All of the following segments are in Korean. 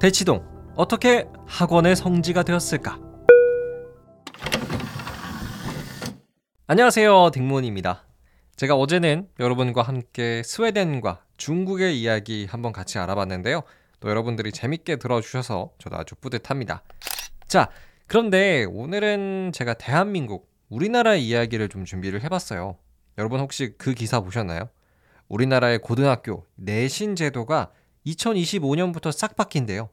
대치동 어떻게 학원의 성지가 되었을까? 안녕하세요, 딩몬입니다. 제가 어제는 여러분과 함께 스웨덴과 중국의 이야기 한번 같이 알아봤는데요. 또 여러분들이 재밌게 들어주셔서 저도 아주 뿌듯합니다. 자, 그런데 오늘은 제가 대한민국, 우리나라 이야기를 좀 준비를 해봤어요. 여러분 혹시 그 기사 보셨나요? 우리나라의 고등학교 내신 제도가 2025년부터 싹 바뀐대요.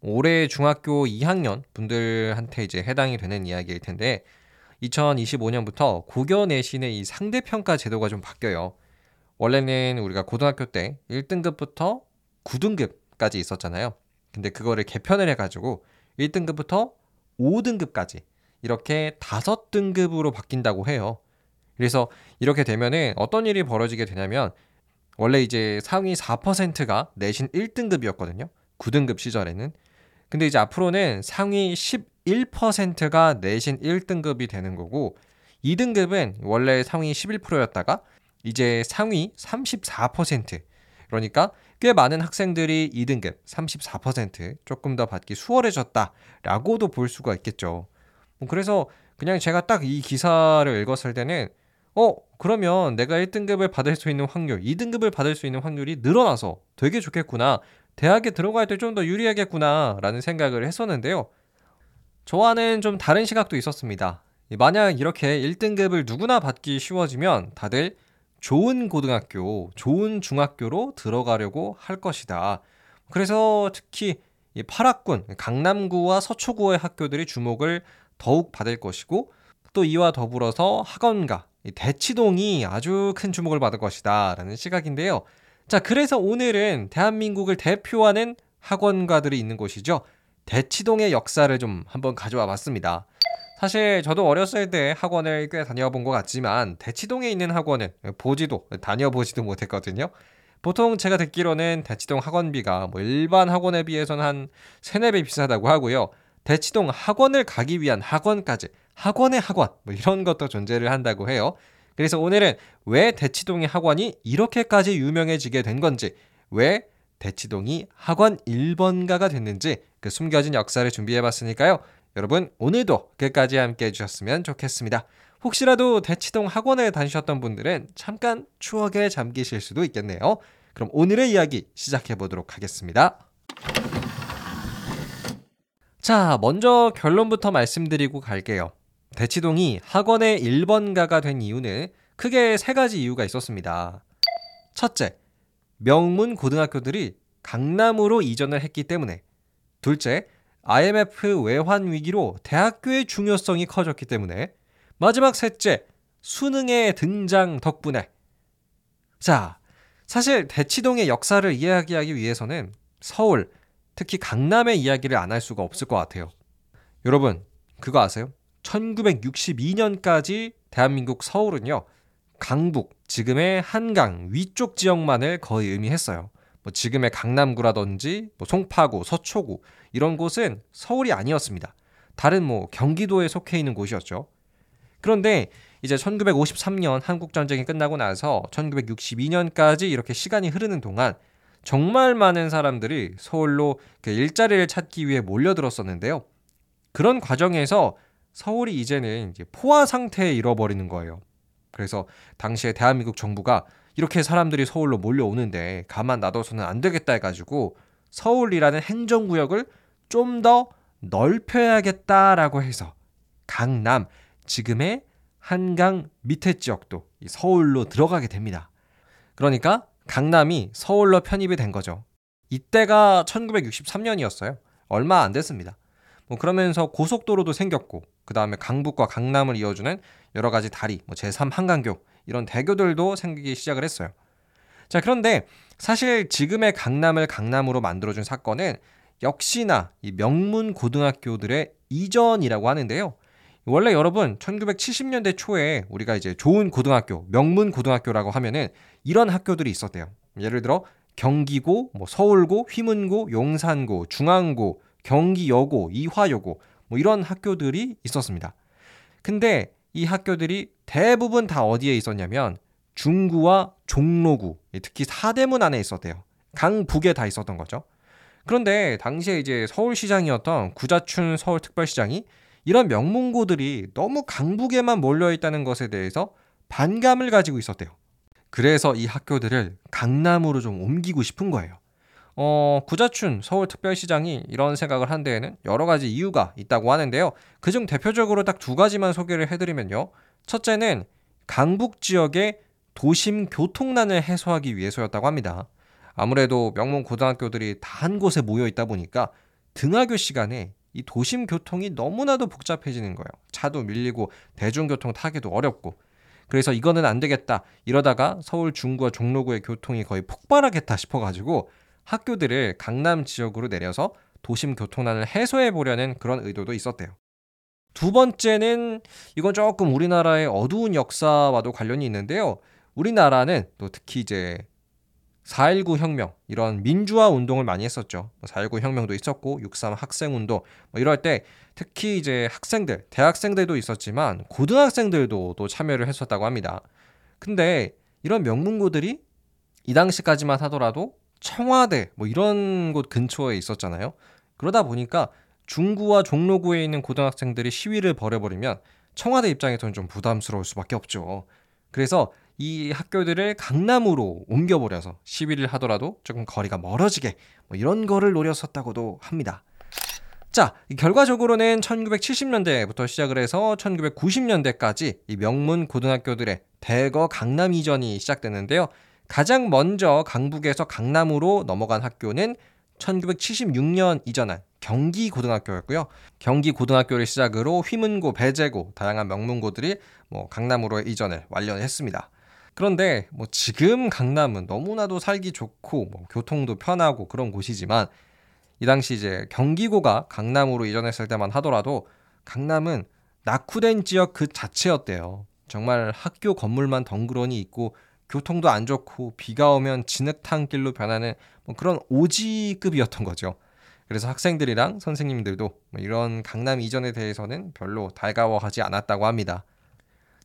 올해 중학교 2학년 분들한테 이제 해당이 되는 이야기일 텐데 2025년부터 고교 내신의 이 상대평가 제도가 좀 바뀌어요. 원래는 우리가 고등학교 때 1등급부터 9등급까지 있었잖아요. 근데 그거를 개편을 해가지고 1등급부터 5등급까지 이렇게 5등급으로 바뀐다고 해요. 그래서 이렇게 되면은 어떤 일이 벌어지게 되냐면 원래 이제 상위 4%가 내신 1등급이었거든요. 9등급 시절에는. 근데 이제 앞으로는 상위 11%가 내신 1등급이 되는 거고 2등급은 원래 상위 11%였다가 이제 상위 34% 그러니까 꽤 많은 학생들이 2등급 34% 조금 더 받기 수월해졌다라고도 볼 수가 있겠죠. 뭐 그래서 그냥 제가 딱 이 기사를 읽었을 때는 어, 그러면 내가 1등급을 받을 수 있는 확률, 2등급을 받을 수 있는 확률이 늘어나서 되게 좋겠구나. 대학에 들어갈 때 좀 더 유리하겠구나. 라는 생각을 했었는데요. 저와는 좀 다른 시각도 있었습니다. 만약 이렇게 1등급을 누구나 받기 쉬워지면 다들 좋은 고등학교, 좋은 중학교로 들어가려고 할 것이다. 그래서 특히 8학군, 강남구와 서초구의 학교들이 주목을 더욱 받을 것이고 또 이와 더불어서 학원가, 대치동이 아주 큰 주목을 받을 것이다. 라는 시각인데요. 자, 그래서 오늘은 대한민국을 대표하는 학원가들이 있는 곳이죠. 대치동의 역사를 좀 한번 가져와 봤습니다. 사실 저도 어렸을 때 학원을 꽤 다녀본 것 같지만 대치동에 있는 학원은 보지도 다녀보지도 못했거든요. 보통 제가 듣기로는 대치동 학원비가 뭐 일반 학원에 비해서는 한 3, 4배 비싸다고 하고요. 대치동 학원을 가기 위한 학원까지 학원의 학원 뭐 이런 것도 존재를 한다고 해요. 그래서 오늘은 왜 대치동의 학원이 이렇게까지 유명해지게 된 건지, 왜 대치동이 학원 1번가가 됐는지 그 숨겨진 역사를 준비해 봤으니까요. 여러분 오늘도 끝까지 함께 해 주셨으면 좋겠습니다. 혹시라도 대치동 학원에 다니셨던 분들은 잠깐 추억에 잠기실 수도 있겠네요. 그럼 오늘의 이야기 시작해 보도록 하겠습니다. 자, 먼저 결론부터 말씀드리고 갈게요. 대치동이 학원의 1번가가 된 이유는 크게 세 가지 이유가 있었습니다. 첫째, 명문 고등학교들이 강남으로 이전을 했기 때문에. 둘째, IMF 외환 위기로 대학교의 중요성이 커졌기 때문에. 마지막 셋째, 수능의 등장 덕분에. 자, 사실 대치동의 역사를 이야기하기 위해서는 서울, 특히 강남의 이야기를 안 할 수가 없을 것 같아요. 여러분, 그거 아세요? 1962년까지 대한민국 서울은요, 강북, 지금의 한강 위쪽 지역만을 거의 의미했어요. 뭐 지금의 강남구라든지 뭐 송파구, 서초구 이런 곳은 서울이 아니었습니다. 다른 뭐 경기도에 속해 있는 곳이었죠. 그런데 이제 1953년 한국 전쟁이 끝나고 나서 1962년까지 이렇게 시간이 흐르는 동안 정말 많은 사람들이 서울로 그 일자리를 찾기 위해 몰려들었었는데요. 그런 과정에서 서울이 이제는 이제 포화 상태에 잃어버리는 거예요. 그래서 당시에 대한민국 정부가 이렇게 사람들이 서울로 몰려오는데 가만 놔둬서는 안 되겠다 해가지고 서울이라는 행정구역을 좀 더 넓혀야겠다라고 해서 강남, 지금의 한강 밑에 지역도 서울로 들어가게 됩니다. 그러니까 강남이 서울로 편입이 된 거죠. 이때가 1963년이었어요. 얼마 안 됐습니다. 뭐 그러면서 고속도로도 생겼고 그 다음에 강북과 강남을 이어주는 여러 가지 다리, 뭐 제3 한강교 이런 대교들도 생기기 시작을 했어요. 자 그런데 사실 지금의 강남을 강남으로 만들어준 사건은 역시나 이 명문 고등학교들의 이전이라고 하는데요. 원래 여러분 1970년대 초에 우리가 이제 좋은 고등학교, 명문 고등학교라고 하면은 이런 학교들이 있었대요. 예를 들어 경기고, 뭐 서울고, 휘문고, 용산고, 중앙고, 경기여고, 이화여고 뭐 이런 학교들이 있었습니다. 근데 이 학교들이 대부분 다 어디에 있었냐면 중구와 종로구, 특히 사대문 안에 있었대요. 강북에 다 있었던 거죠. 그런데 당시에 이제 서울시장이었던 구자춘 서울특별시장이 이런 명문고들이 너무 강북에만 몰려 있다는 것에 대해서 반감을 가지고 있었대요. 그래서 이 학교들을 강남으로 좀 옮기고 싶은 거예요. 어, 구자춘 서울특별시장이 이런 생각을 한 데에는 여러 가지 이유가 있다고 하는데요. 그중 대표적으로 딱 두 가지만 소개를 해드리면요. 첫째는 강북 지역의 도심 교통난을 해소하기 위해서였다고 합니다. 아무래도 명문 고등학교들이 다 한 곳에 모여 있다 보니까 등하교 시간에 이 도심 교통이 너무나도 복잡해지는 거예요. 차도 밀리고 대중교통 타기도 어렵고. 그래서 이거는 안 되겠다. 이러다가 서울 중구와 종로구의 교통이 거의 폭발하겠다 싶어가지고 학교들을 강남 지역으로 내려서 도심 교통난을 해소해 보려는 그런 의도도 있었대요. 두 번째는 이건 조금 우리나라의 어두운 역사와도 관련이 있는데요. 우리나라는 또 특히 이제 4.19 혁명 이런 민주화 운동을 많이 했었죠. 4.19뭐 혁명도 있었고 6.3 학생 운동 뭐 이럴 때 특히 이제 학생들, 대학생들도 있었지만 고등학생들도 또 참여를 했었다고 합니다. 근데 이런 명문고들이 이 당시까지만 하더라도 청와대 뭐 이런 곳 근처에 있었잖아요. 그러다 보니까 중구와 종로구에 있는 고등학생들이 시위를 벌여버리면 청와대 입장에서는 좀 부담스러울 수밖에 없죠. 그래서 이 학교들을 강남으로 옮겨버려서 시위를 하더라도 조금 거리가 멀어지게 뭐 이런 거를 노렸었다고도 합니다. 자, 결과적으로는 1970년대부터 시작을 해서 1990년대까지 이 명문 고등학교들의 대거 강남 이전이 시작되는데요. 가장 먼저 강북에서 강남으로 넘어간 학교는 1976년 이전한 경기 고등학교였고요. 경기 고등학교를 시작으로 휘문고, 배재고, 다양한 명문고들이 뭐 강남으로 이전을 완료했습니다. 그런데 뭐 지금 강남은 너무나도 살기 좋고 뭐 교통도 편하고 그런 곳이지만 이 당시 이제 경기고가 강남으로 이전했을 때만 하더라도 강남은 낙후된 지역 그 자체였대요. 정말 학교 건물만 덩그러니 있고 교통도 안 좋고 비가 오면 진흙탕 길로 변하는 뭐 그런 오지급이었던 거죠. 그래서 학생들이랑 선생님들도 뭐 이런 강남 이전에 대해서는 별로 달가워하지 않았다고 합니다.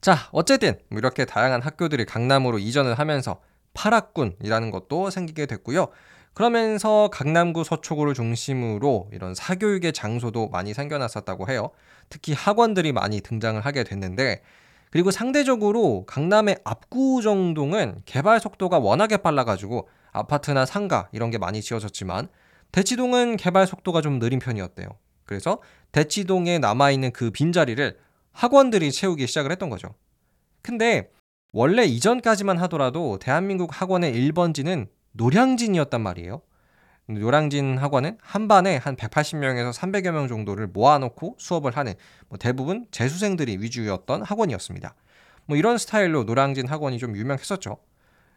자, 어쨌든 뭐 이렇게 다양한 학교들이 강남으로 이전을 하면서 파락군이라는 것도 생기게 됐고요. 그러면서 강남구 서초구를 중심으로 이런 사교육의 장소도 많이 생겨났었다고 해요. 특히 학원들이 많이 등장을 하게 됐는데 그리고 상대적으로 강남의 압구 정동은 개발 속도가 워낙에 빨라가지고 아파트나 상가 이런 게 많이 지어졌지만 대치동은 개발 속도가 좀 느린 편이었대요. 그래서 대치동에 남아있는 그 빈자리를 학원들이 채우기 시작을 했던 거죠. 근데 원래 이전까지만 하더라도 대한민국 학원의 1번지는 노량진이었단 말이에요. 노량진 학원은 한 반에 한 180명에서 300여 명 정도를 모아놓고 수업을 하는 뭐 대부분 재수생들이 위주였던 학원이었습니다. 뭐 이런 스타일로 노량진 학원이 좀 유명했었죠.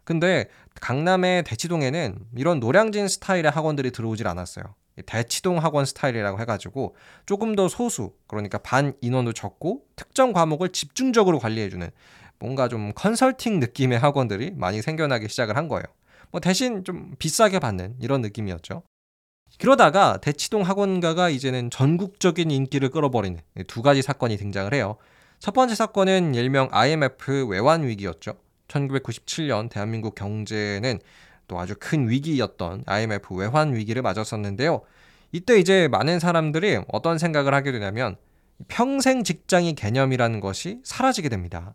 근데 강남의 대치동에는 이런 노량진 스타일의 학원들이 들어오질 않았어요. 대치동 학원 스타일이라고 해가지고 조금 더 소수, 그러니까 반 인원도 적고 특정 과목을 집중적으로 관리해주는 뭔가 좀 컨설팅 느낌의 학원들이 많이 생겨나기 시작을 한 거예요. 뭐 대신 좀 비싸게 받는 이런 느낌이었죠. 그러다가 대치동 학원가가 이제는 전국적인 인기를 끌어버리는 두 가지 사건이 등장을 해요. 첫 번째 사건은 일명 IMF 외환 위기였죠. 1997년 대한민국 경제는 또 아주 큰 위기였던 IMF 외환 위기를 맞았었는데요. 이때 이제 많은 사람들이 어떤 생각을 하게 되냐면 평생 직장이 개념이라는 것이 사라지게 됩니다.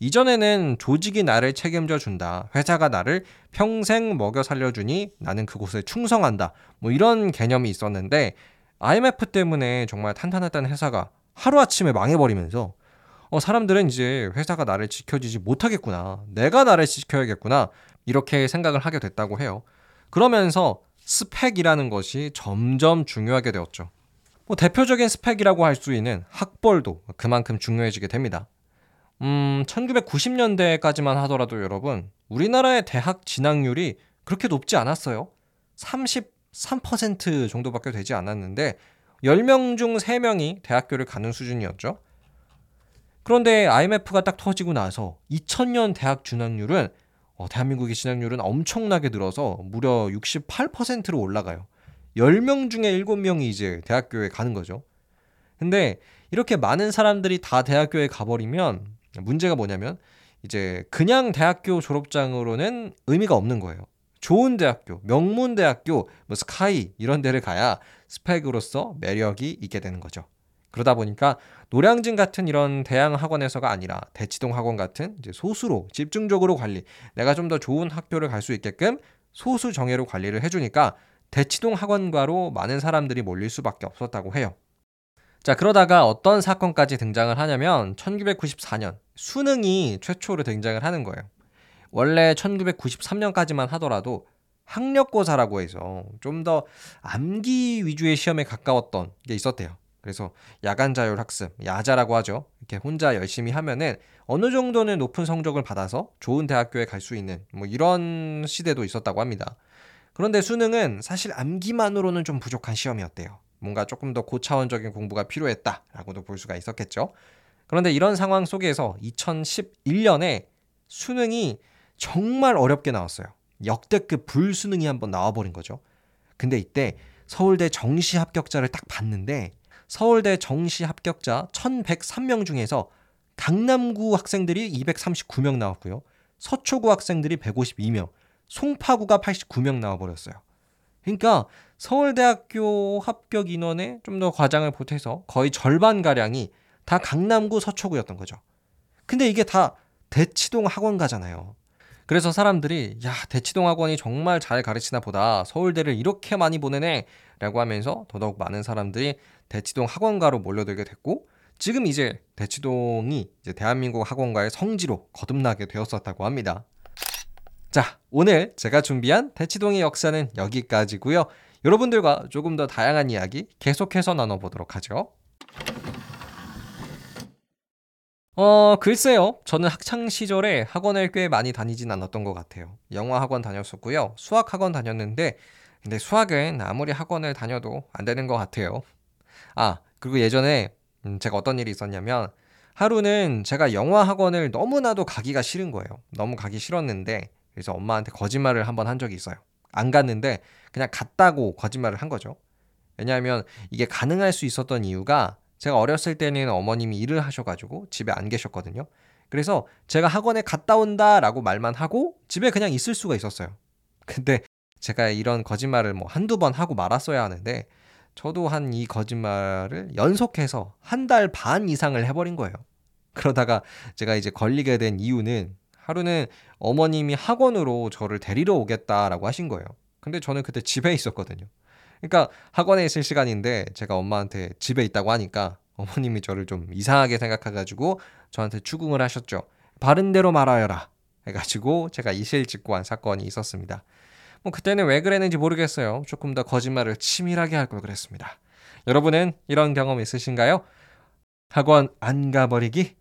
이전에는 조직이 나를 책임져 준다. 회사가 나를 평생 먹여 살려주니 나는 그곳에 충성한다. 뭐 이런 개념이 있었는데 IMF 때문에 정말 탄탄했던 회사가 하루아침에 망해버리면서 어, 사람들은 이제 회사가 나를 지켜주지 못하겠구나. 내가 나를 지켜야겠구나. 이렇게 생각을 하게 됐다고 해요. 그러면서 스펙이라는 것이 점점 중요하게 되었죠. 뭐 대표적인 스펙이라고 할 수 있는 학벌도 그만큼 중요해지게 됩니다. 음, 1990년대까지만 하더라도 여러분, 우리나라의 대학 진학률이 그렇게 높지 않았어요. 33% 정도밖에 되지 않았는데 10명 중 3명이 대학교를 가는 수준이었죠. 그런데 IMF가 딱 터지고 나서 2000년 대학 진학률은 어, 대한민국의 진학률은 엄청나게 늘어서 무려 68%로 올라가요. 10명 중에 7명이 이제 대학교에 가는 거죠. 근데 이렇게 많은 사람들이 다 대학교에 가버리면 문제가 뭐냐면 이제 그냥 대학교 졸업장으로는 의미가 없는 거예요. 좋은 대학교, 명문 대학교, 뭐 스카이 이런 데를 가야 스펙으로서 매력이 있게 되는 거죠. 그러다 보니까 노량진 같은 이런 대양 학원에서가 아니라 대치동 학원 같은 이제 소수로 집중적으로 관리, 내가 좀 더 좋은 학교를 갈 수 있게끔 소수 정예로 관리를 해주니까 대치동 학원과로 많은 사람들이 몰릴 수밖에 없었다고 해요. 자, 그러다가 어떤 사건까지 등장을 하냐면 1994년 수능이 최초로 등장을 하는 거예요. 원래 1993년까지만 하더라도 학력고사라고 해서 좀 더 암기 위주의 시험에 가까웠던 게 있었대요. 그래서 야간 자율 학습, 야자라고 하죠. 이렇게 혼자 열심히 하면은 어느 정도는 높은 성적을 받아서 좋은 대학교에 갈 수 있는 뭐 이런 시대도 있었다고 합니다. 그런데 수능은 사실 암기만으로는 좀 부족한 시험이었대요. 뭔가 조금 더 고차원적인 공부가 필요했다라고도 볼 수가 있었겠죠. 그런데 이런 상황 속에서 2011년에 수능이 정말 어렵게 나왔어요. 역대급 불수능이 한번 나와버린 거죠. 근데 이때 서울대 정시 합격자를 딱 봤는데 서울대 정시 합격자 1103명 중에서 강남구 학생들이 239명 나왔고요. 서초구 학생들이 152명, 송파구가 89명 나와버렸어요. 그러니까 서울대학교 합격 인원의 좀더 과장을 보태서 거의 절반 가량이 다 강남구 서초구였던 거죠. 근데 이게 다 대치동 학원가잖아요. 그래서 사람들이 야 대치동 학원이 정말 잘 가르치나 보다 서울대를 이렇게 많이 보내네 라고 하면서 더더욱 많은 사람들이 대치동 학원가로 몰려들게 됐고 지금 이제 대치동이 이제 대한민국 학원가의 성지로 거듭나게 되었었다고 합니다. 자, 오늘 제가 준비한 대치동의 역사는 여기까지고요. 여러분들과 조금 더 다양한 이야기 계속해서 나눠보도록 하죠. 어, 글쎄요. 저는 학창 시절에 학원을 꽤 많이 다니진 않았던 것 같아요. 영어 학원 다녔었고요. 수학 학원 다녔는데, 근데 수학은 아무리 학원을 다녀도 안 되는 것 같아요. 아, 그리고 예전에 음, 제가 어떤 일이 있었냐면, 하루는 제가 영어 학원을 너무나도 가기가 싫은 거예요. 너무 가기 싫었는데, 그래서 엄마한테 거짓말을 한 번 한 적이 있어요. 안 갔는데, 그냥 갔다고 거짓말을 한 거죠. 왜냐하면 이게 가능할 수 있었던 이유가 제가 어렸을 때는 어머님이 일을 하셔가지고 집에 안 계셨거든요. 그래서 제가 학원에 갔다 온다라고 말만 하고 집에 그냥 있을 수가 있었어요. 근데 제가 이런 거짓말을 뭐 한두 번 하고 말았어야 하는데 저도 한 이 거짓말을 연속해서 한 달 반 이상을 해버린 거예요. 그러다가 제가 이제 걸리게 된 이유는 하루는 어머님이 학원으로 저를 데리러 오겠다라고 하신 거예요. 근데 저는 그때 집에 있었거든요. 그러니까 학원에 있을 시간인데 제가 엄마한테 집에 있다고 하니까 어머님이 저를 좀 이상하게 생각해가지고 저한테 추궁을 하셨죠. 바른 대로 말하여라. 해가지고 제가 이실직고 한 사건이 있었습니다. 뭐 그때는 왜 그랬는지 모르겠어요. 조금 더 거짓말을 치밀하게 할 걸 그랬습니다. 여러분은 이런 경험 있으신가요? 학원 안 가버리기?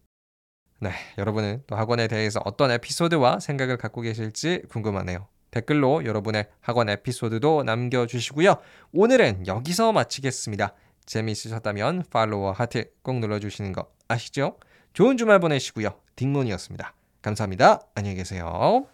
네, 여러분은 또 학원에 대해서 어떤 에피소드와 생각을 갖고 계실지 궁금하네요. 댓글로 여러분의 학원 에피소드도 남겨주시고요. 오늘은 여기서 마치겠습니다. 재미있으셨다면 팔로워 하트 꼭 눌러주시는 거 아시죠? 좋은 주말 보내시고요. 딩몬이었습니다. 감사합니다. 안녕히 계세요.